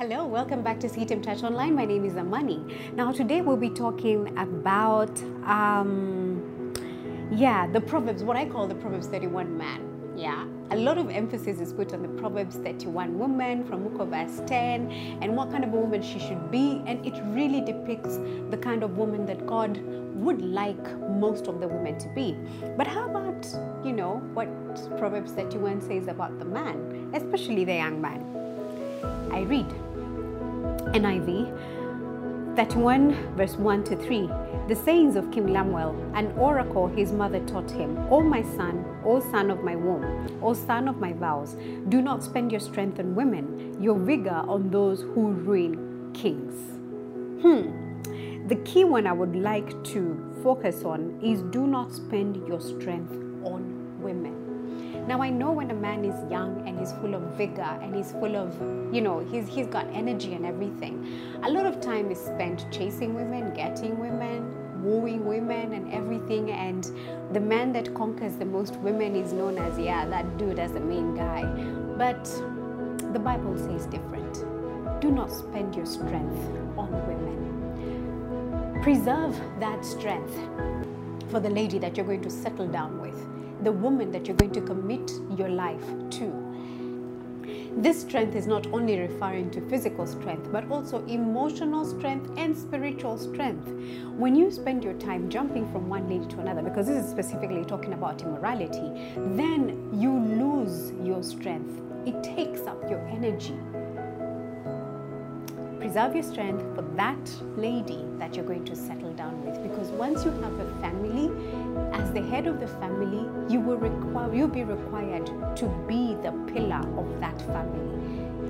Hello, welcome back to CITAM Church Online. My name is Amani. Now, today we'll be talking about, um, yeah, the Proverbs, what I call the Proverbs 31 man. Yeah, a lot of emphasis is put on the Proverbs 31 woman from Book of verse 10 and what kind of a woman she should be. And it really depicts the kind of woman that God would like most of the women to be. But how about, you know, what Proverbs 31 says about the man, especially the young man? I read NIV 31 verse 1 to 3. The sayings of King Lemuel, an oracle his mother taught him. O my son, O son of my womb, O son of my vows, do not spend your strength on women, your vigor on those who ruin kings. Hmm. The key one I would like to focus on is do not spend your strength on women. Now I know when a man is young and he's full of vigor and he's full of, you know, he's he's got energy and everything. A lot of time is spent chasing women, getting women, wooing women and everything and the man that conquers the most women is known as yeah, that dude as the main guy. But the Bible says different. Do not spend your strength on women. Preserve that strength for the lady that you're going to settle down with the woman that you're going to commit your life to. This strength is not only referring to physical strength, but also emotional strength and spiritual strength. When you spend your time jumping from one lady to another, because this is specifically talking about immorality, then you lose your strength. It takes up your energy. Preserve your strength for that lady that you're going to settle down with because once you have a family, as the head of the family, you will require you'll be required to be the pillar of that family.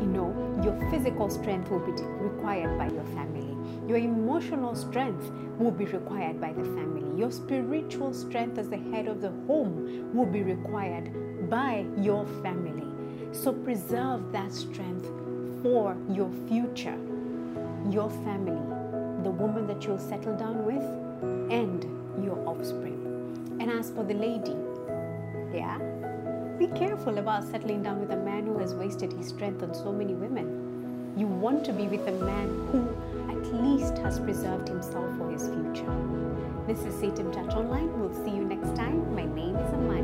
You know, your physical strength will be required by your family. Your emotional strength will be required by the family. Your spiritual strength as the head of the home will be required by your family. So preserve that strength for your future, your family, the woman that you'll settle down with, and your offspring. And as for the lady, yeah, be careful about settling down with a man who has wasted his strength on so many women. You want to be with a man who at least has preserved himself for his future. This is CITAM Church Online. We'll see you next time. My name is you.